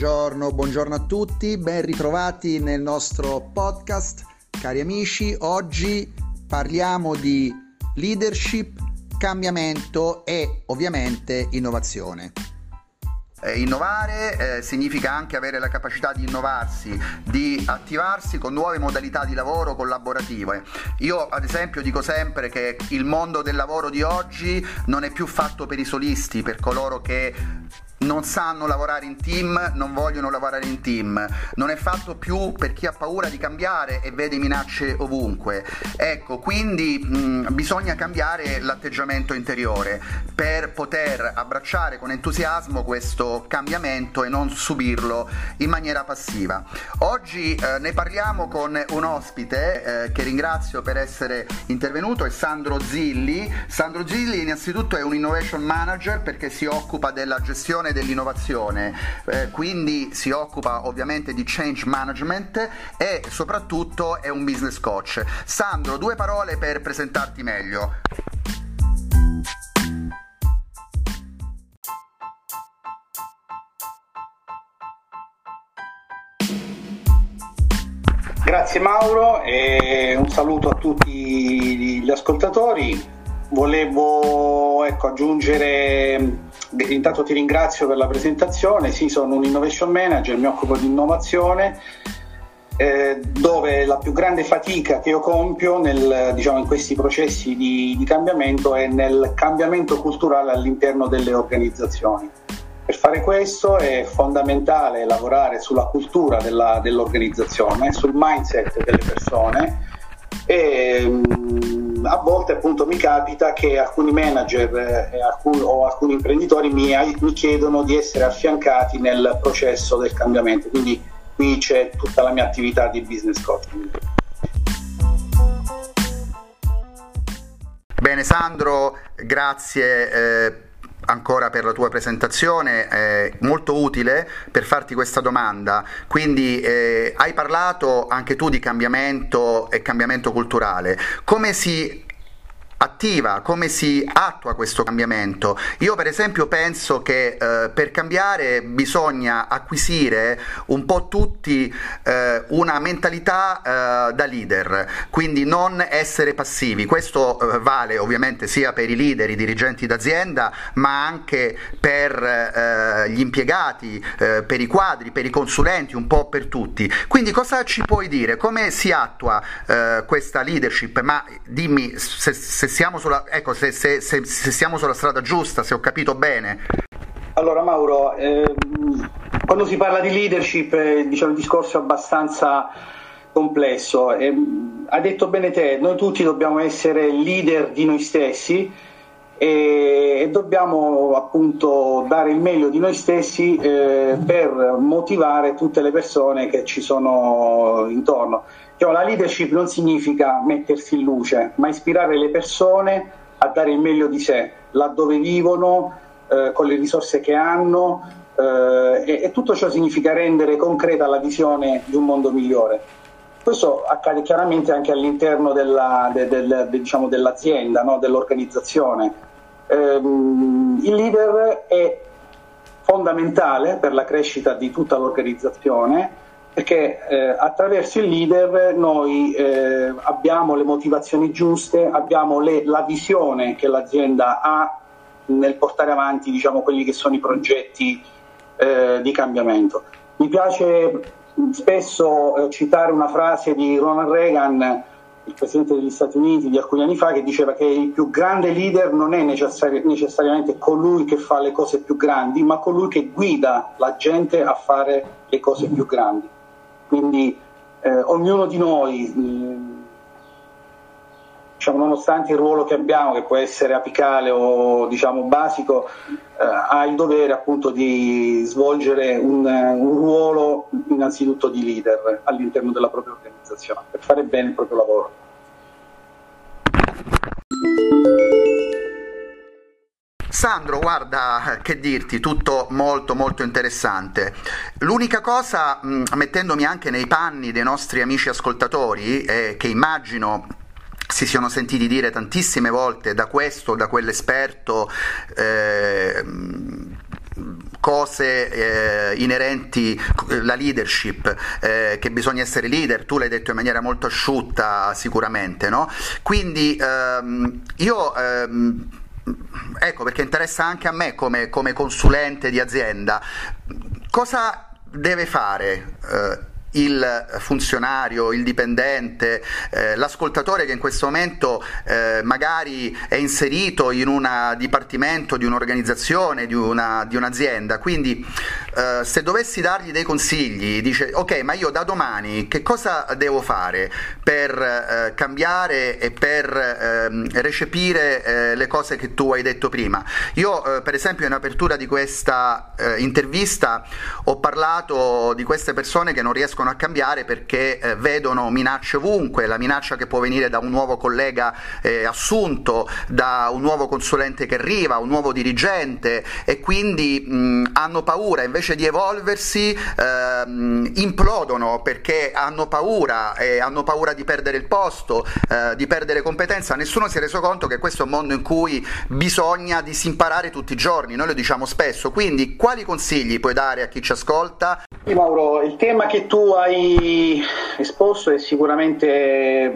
Buongiorno, buongiorno a tutti, ben ritrovati nel nostro podcast. Cari amici, oggi parliamo di leadership, cambiamento e ovviamente innovazione. Eh, innovare eh, significa anche avere la capacità di innovarsi, di attivarsi con nuove modalità di lavoro collaborative. Io ad esempio dico sempre che il mondo del lavoro di oggi non è più fatto per i solisti, per coloro che non sanno lavorare in team, non vogliono lavorare in team, non è fatto più per chi ha paura di cambiare e vede minacce ovunque. Ecco, quindi mh, bisogna cambiare l'atteggiamento interiore per poter abbracciare con entusiasmo questo cambiamento e non subirlo in maniera passiva. Oggi eh, ne parliamo con un ospite eh, che ringrazio per essere intervenuto, è Sandro Zilli. Sandro Zilli innanzitutto è un innovation manager perché si occupa della gestione gestione dell'innovazione, eh, quindi si occupa ovviamente di change management e soprattutto è un business coach. Sandro, due parole per presentarti meglio. Grazie Mauro e un saluto a tutti gli ascoltatori. Volevo ecco, aggiungere Intanto ti ringrazio per la presentazione, sì sono un innovation manager, mi occupo di innovazione, eh, dove la più grande fatica che io compio nel, diciamo, in questi processi di, di, cambiamento è nel cambiamento culturale all'interno delle organizzazioni. Per fare questo è fondamentale lavorare sulla cultura della, dell'organizzazione, sul mindset delle persone e mh, a volte appunto mi capita che alcuni manager eh, alcun, o alcuni imprenditori mi, mi, chiedono di essere affiancati nel processo del cambiamento, quindi qui c'è tutta la mia attività di business coaching. Bene Sandro, grazie. Eh ancora per la tua presentazione, eh, molto utile per farti questa domanda. Quindi eh, hai parlato anche tu di cambiamento e cambiamento culturale. Come si attiva, come si attua questo cambiamento. Io per esempio penso che eh, per cambiare bisogna acquisire un po' tutti eh, una mentalità eh, da leader, quindi non essere passivi. Questo eh, vale ovviamente sia per i leader, i dirigenti d'azienda, ma anche per eh, gli impiegati, eh, per i quadri, per i consulenti, un po' per tutti. Quindi cosa ci puoi dire? Come si attua questa leadership? Ma dimmi se, se siamo sulla, ecco, se, se, se, se, siamo sulla strada giusta, se ho capito bene. Allora Mauro, ehm, quando si parla di leadership eh, diciamo, il discorso è abbastanza complesso. Eh, hai detto bene te, noi tutti dobbiamo essere leader di noi stessi e, dobbiamo appunto dare il meglio di noi stessi eh, per motivare tutte le persone che ci sono intorno. Cioè, la leadership non significa mettersi in luce, ma ispirare le persone a dare il meglio di sé, laddove vivono, eh, con le risorse che hanno eh, e, e, tutto ciò significa rendere concreta la visione di un mondo migliore. Questo accade chiaramente anche all'interno della, de, de, de, diciamo, dell'azienda, no? dell'organizzazione. Ehm, il leader è fondamentale per la crescita di tutta l'organizzazione perché eh, attraverso il leader noi eh, abbiamo le motivazioni giuste, abbiamo le, la visione che l'azienda ha nel portare avanti diciamo, quelli che sono i progetti eh, di cambiamento. Mi piace spesso eh, citare una frase di Ronald Reagan, il presidente degli Stati Uniti di alcuni anni fa, che diceva che il più grande leader non è necessari- necessariamente colui che fa le cose più grandi, ma colui che guida la gente a fare le cose più grandi. Quindi eh, ognuno di noi, mh, diciamo, nonostante il ruolo che abbiamo, che può essere apicale o diciamo, basico, eh, ha il dovere appunto di svolgere un, un ruolo innanzitutto di leader all'interno della propria organizzazione per fare bene il proprio lavoro. Sandro, guarda, che dirti, tutto molto molto interessante. L'unica cosa, mettendomi anche nei panni dei nostri amici ascoltatori, eh, che immagino si siano sentiti dire tantissime volte da questo, da quell'esperto, eh, cose eh, inerenti alla leadership, eh, che bisogna essere leader, tu l'hai detto in maniera molto asciutta sicuramente, no? Quindi ehm, io... Ehm, ecco perché interessa anche a me come, come consulente di azienda, cosa deve fare eh, il funzionario, il dipendente, eh, l'ascoltatore che in questo momento eh, magari è inserito in un dipartimento di un'organizzazione, di, una, di un'azienda. Quindi eh, se dovessi dargli dei consigli, dice ok, ma io da domani che cosa devo fare per eh, cambiare e per ehm, recepire eh, le cose che tu hai detto prima? Io per esempio in apertura di questa intervista ho parlato di queste persone che non riescono a cambiare perché vedono minacce ovunque, la minaccia che può venire da un nuovo collega assunto, da un nuovo consulente che arriva, un nuovo dirigente e quindi mh, hanno paura, invece di evolversi eh, implodono perché hanno paura e hanno paura di perdere il posto, eh, di perdere competenza. Nessuno si è reso conto che questo è un mondo in cui bisogna disimparare tutti i giorni, noi lo diciamo spesso, quindi quali consigli puoi dare a chi ci ascolta? Sì, Mauro, il tema che tu hai esposto è sicuramente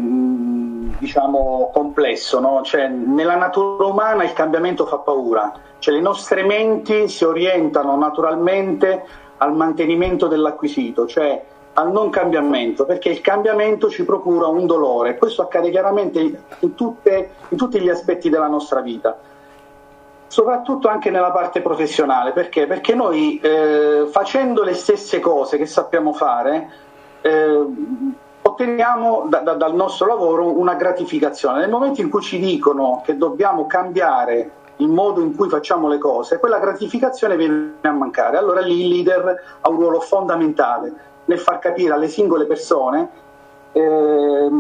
diciamo, complesso, no? cioè, nella natura umana il cambiamento fa paura, cioè, le nostre menti si orientano naturalmente al mantenimento dell'acquisito, cioè al non cambiamento, perché il cambiamento ci procura un dolore, questo accade chiaramente in, tutte, in tutti gli aspetti della nostra vita soprattutto anche nella parte professionale. Perché? Perché noi eh, facendo le stesse cose che sappiamo fare, eh, otteniamo da, da, dal nostro lavoro una gratificazione. Nel momento in cui ci dicono che dobbiamo cambiare il modo in cui facciamo le cose, quella gratificazione viene a mancare. Allora lì il leader ha un ruolo fondamentale nel far capire alle singole persone eh,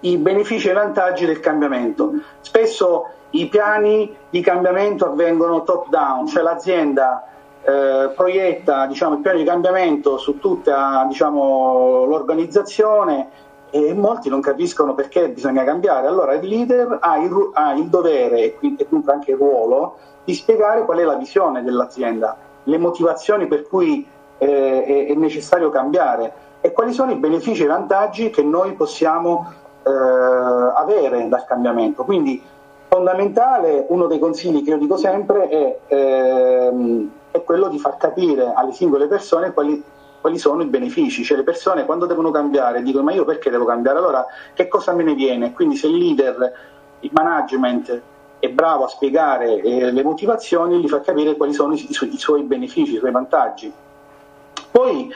i benefici e i vantaggi del cambiamento. Spesso i piani di cambiamento avvengono top down, cioè l'azienda eh, proietta diciamo, il piano di cambiamento su tutta diciamo, l'organizzazione e molti non capiscono perché bisogna cambiare. Allora il leader ha il, ha il dovere e comunque anche il ruolo di spiegare qual è la visione dell'azienda, le motivazioni per cui eh, è, necessario cambiare e quali sono i benefici e i vantaggi che noi possiamo eh, avere dal cambiamento. Quindi fondamentale, uno dei consigli che io dico sempre è, quello di far capire alle singole persone quali, quali, sono i benefici, cioè le persone quando devono cambiare dicono ma io perché devo cambiare, allora che cosa me ne viene? Quindi se il leader, il management è bravo a spiegare eh, le motivazioni, gli fa capire quali sono i, su- i suoi benefici, i suoi vantaggi. Poi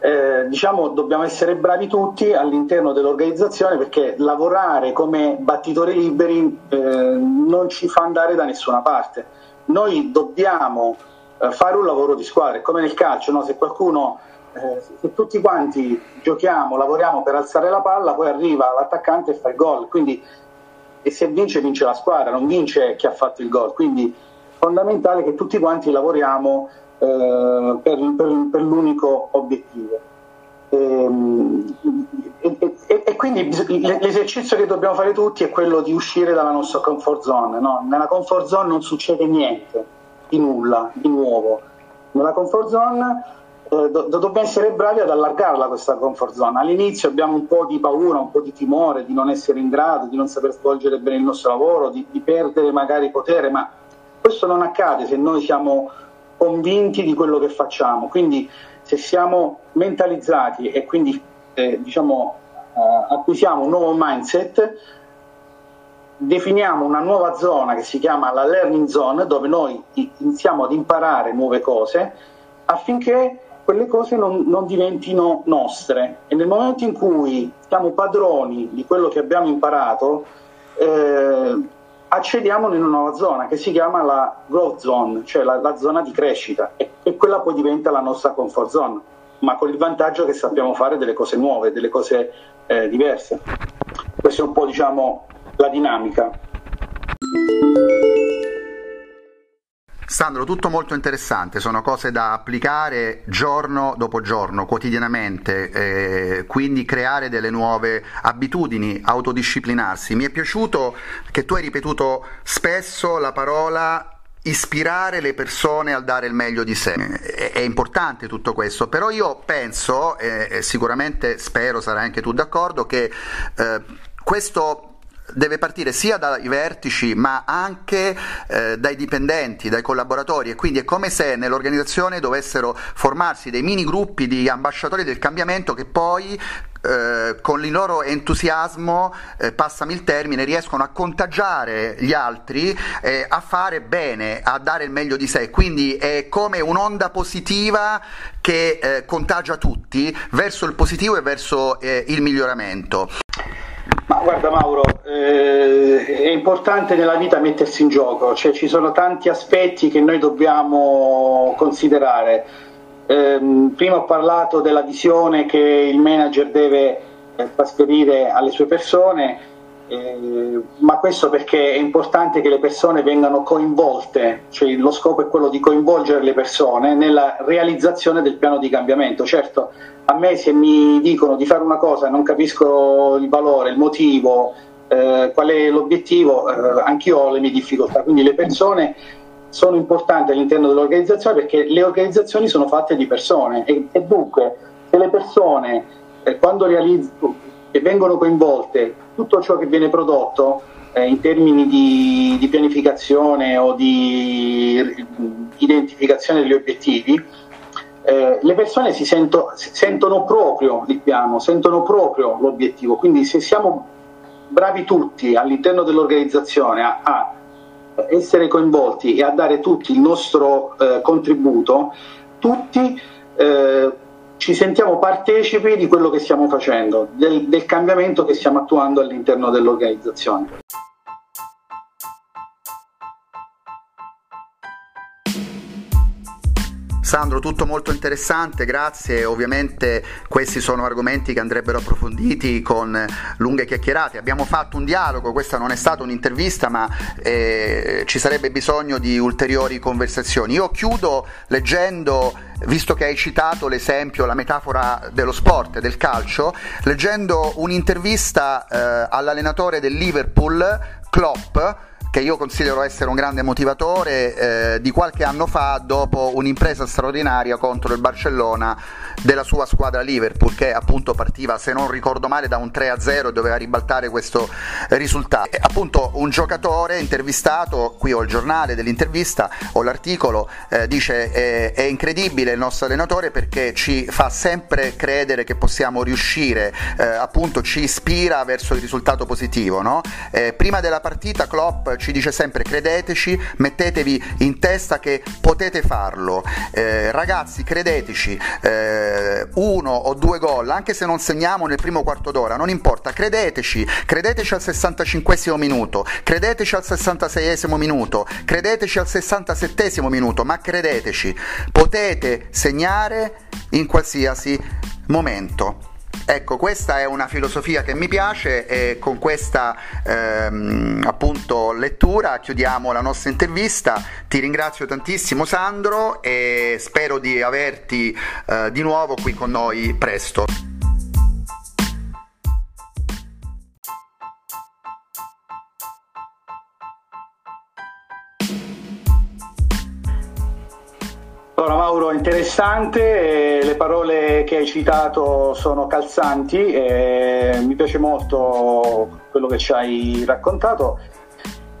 eh, diciamo dobbiamo essere bravi tutti all'interno dell'organizzazione perché lavorare come battitori liberi eh, non ci fa andare da nessuna parte. Noi dobbiamo eh, fare un lavoro di squadra, è come nel calcio, no? se qualcuno eh, se tutti quanti giochiamo, lavoriamo per alzare la palla, poi arriva l'attaccante e fa il gol, quindi e se vince vince la squadra, non vince chi ha fatto il gol, quindi è fondamentale che tutti quanti lavoriamo eh, per, per, per, l'unico obiettivo. Ehm, e, e, e, quindi l'esercizio che dobbiamo fare tutti è quello di uscire dalla nostra comfort zone. No? Nella comfort zone non succede niente di nulla, di nuovo. Nella comfort zone eh, do, dobbiamo essere bravi ad allargarla questa comfort zone. All'inizio abbiamo un po' di paura, un po' di timore di non essere in grado, di non saper svolgere bene il nostro lavoro, di, di perdere magari potere, ma questo non accade se noi siamo convinti di quello che facciamo. Quindi se siamo mentalizzati e quindi eh, diciamo, eh, acquisiamo un nuovo mindset, definiamo una nuova zona che si chiama la learning zone, dove noi iniziamo ad imparare nuove cose affinché quelle cose non, non, diventino nostre e nel momento in cui siamo padroni di quello che abbiamo imparato, eh, accediamo in una nuova zona che si chiama la growth zone, cioè la, la zona di crescita e, e, quella poi diventa la nostra comfort zone, ma con il vantaggio che sappiamo fare delle cose nuove, delle cose eh, diverse. Questa è un po' diciamo la dinamica. Sandro, tutto molto interessante, sono cose da applicare giorno dopo giorno, quotidianamente, eh, quindi creare delle nuove abitudini, autodisciplinarsi. Mi è piaciuto che tu hai ripetuto spesso la parola ispirare le persone al dare il meglio di sé. È, importante tutto questo, però io penso, e sicuramente spero sarai anche tu d'accordo, che eh, questo deve partire sia dai vertici ma anche eh, dai dipendenti, dai collaboratori e quindi è come se nell'organizzazione dovessero formarsi dei mini gruppi di ambasciatori del cambiamento che poi eh, con il loro entusiasmo, eh, passami il termine, riescono a contagiare gli altri, eh, a fare bene, a dare il meglio di sé. Quindi è come un'onda positiva che eh, contagia tutti verso il positivo e verso eh, il miglioramento. Ma guarda Mauro, eh, è importante nella vita mettersi in gioco, cioè ci sono tanti aspetti che noi dobbiamo considerare. Eh, prima ho parlato della visione che il manager deve eh, trasferire alle sue persone, eh, ma questo perché è importante che le persone vengano coinvolte, cioè lo scopo è quello di coinvolgere le persone nella realizzazione del piano di cambiamento. Certo, a me se mi dicono di fare una cosa e non capisco il valore, il motivo, eh, qual è l'obiettivo, eh, anch'io ho le mie difficoltà, quindi le persone sono importanti all'interno dell'organizzazione perché le organizzazioni sono fatte di persone e, e dunque se le persone eh, quando realizzano e vengono coinvolte tutto ciò che viene prodotto eh, in termini di, di, pianificazione o di identificazione degli obiettivi eh, le persone si sento, sentono proprio il piano, sentono proprio l'obiettivo, quindi se siamo bravi tutti all'interno dell'organizzazione a, a essere coinvolti e a dare tutti il nostro eh, contributo, tutti eh, ci sentiamo partecipi di quello che stiamo facendo, del, del cambiamento che stiamo attuando all'interno dell'organizzazione. Sandro, tutto molto interessante, grazie. Ovviamente questi sono argomenti che andrebbero approfonditi con lunghe chiacchierate. Abbiamo fatto un dialogo, questa non è stata un'intervista, ma eh, ci sarebbe bisogno di ulteriori conversazioni. Io chiudo leggendo visto che hai citato l'esempio, la metafora dello sport, del calcio, leggendo un'intervista eh, all'allenatore del Liverpool, Klopp, che io considero essere un grande motivatore eh, di qualche anno fa dopo un'impresa straordinaria contro il Barcellona della sua squadra Liverpool che appunto partiva se non ricordo male da un 3-0 e doveva ribaltare questo risultato. E, appunto un giocatore intervistato, qui ho il giornale dell'intervista, ho l'articolo, eh, dice è, è incredibile il nostro allenatore perché ci fa sempre credere che possiamo riuscire, eh, appunto ci ispira verso il risultato positivo. No? Eh, prima della partita Klopp ci dice sempre credeteci, mettetevi in testa che potete farlo. Eh, ragazzi, credeteci, eh, uno o due gol, anche se non segniamo nel primo quarto d'ora, non importa, credeteci, credeteci al 65 minuto, credeteci al 66 minuto, credeteci al 67 minuto, ma credeteci, potete segnare in qualsiasi momento. Ecco, questa è una filosofia che mi piace e con questa ehm, appunto lettura chiudiamo la nostra intervista. Ti ringrazio tantissimo Sandro e spero di averti eh, di nuovo qui con noi presto. Mauro, interessante, le parole che hai citato sono calzanti, mi piace molto quello che ci hai raccontato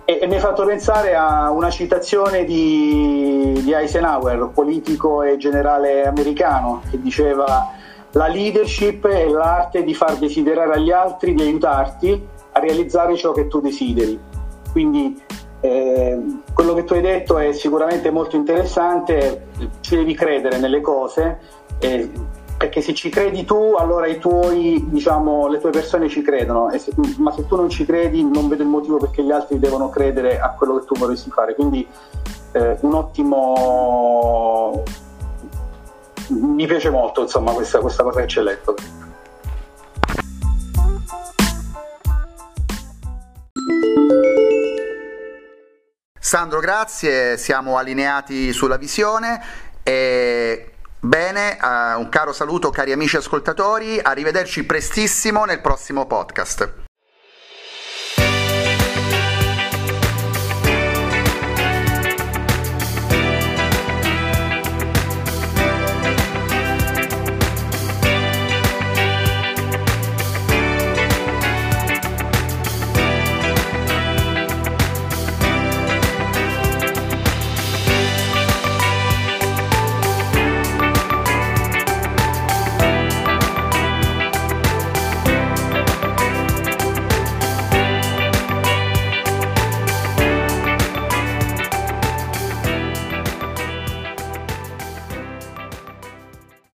e, mi hai fatto pensare a una citazione di, di Eisenhower, politico e generale americano, che diceva la leadership è l'arte di far desiderare agli altri di aiutarti a realizzare ciò che tu desideri. Quindi eh, quello che tu hai detto è sicuramente molto interessante, ci devi credere nelle cose, eh, perché se ci credi tu, allora tuoi, diciamo, le tue persone ci credono, se, ma se tu non ci credi non vedo il motivo perché gli altri devono credere a quello che tu vorresti fare. Quindi eh, un ottimo... Mi piace molto insomma, questa, questa cosa che ci hai letto. Sandro, grazie, siamo allineati sulla visione. E... Bene, uh, un caro saluto cari amici ascoltatori, arrivederci prestissimo nel prossimo podcast.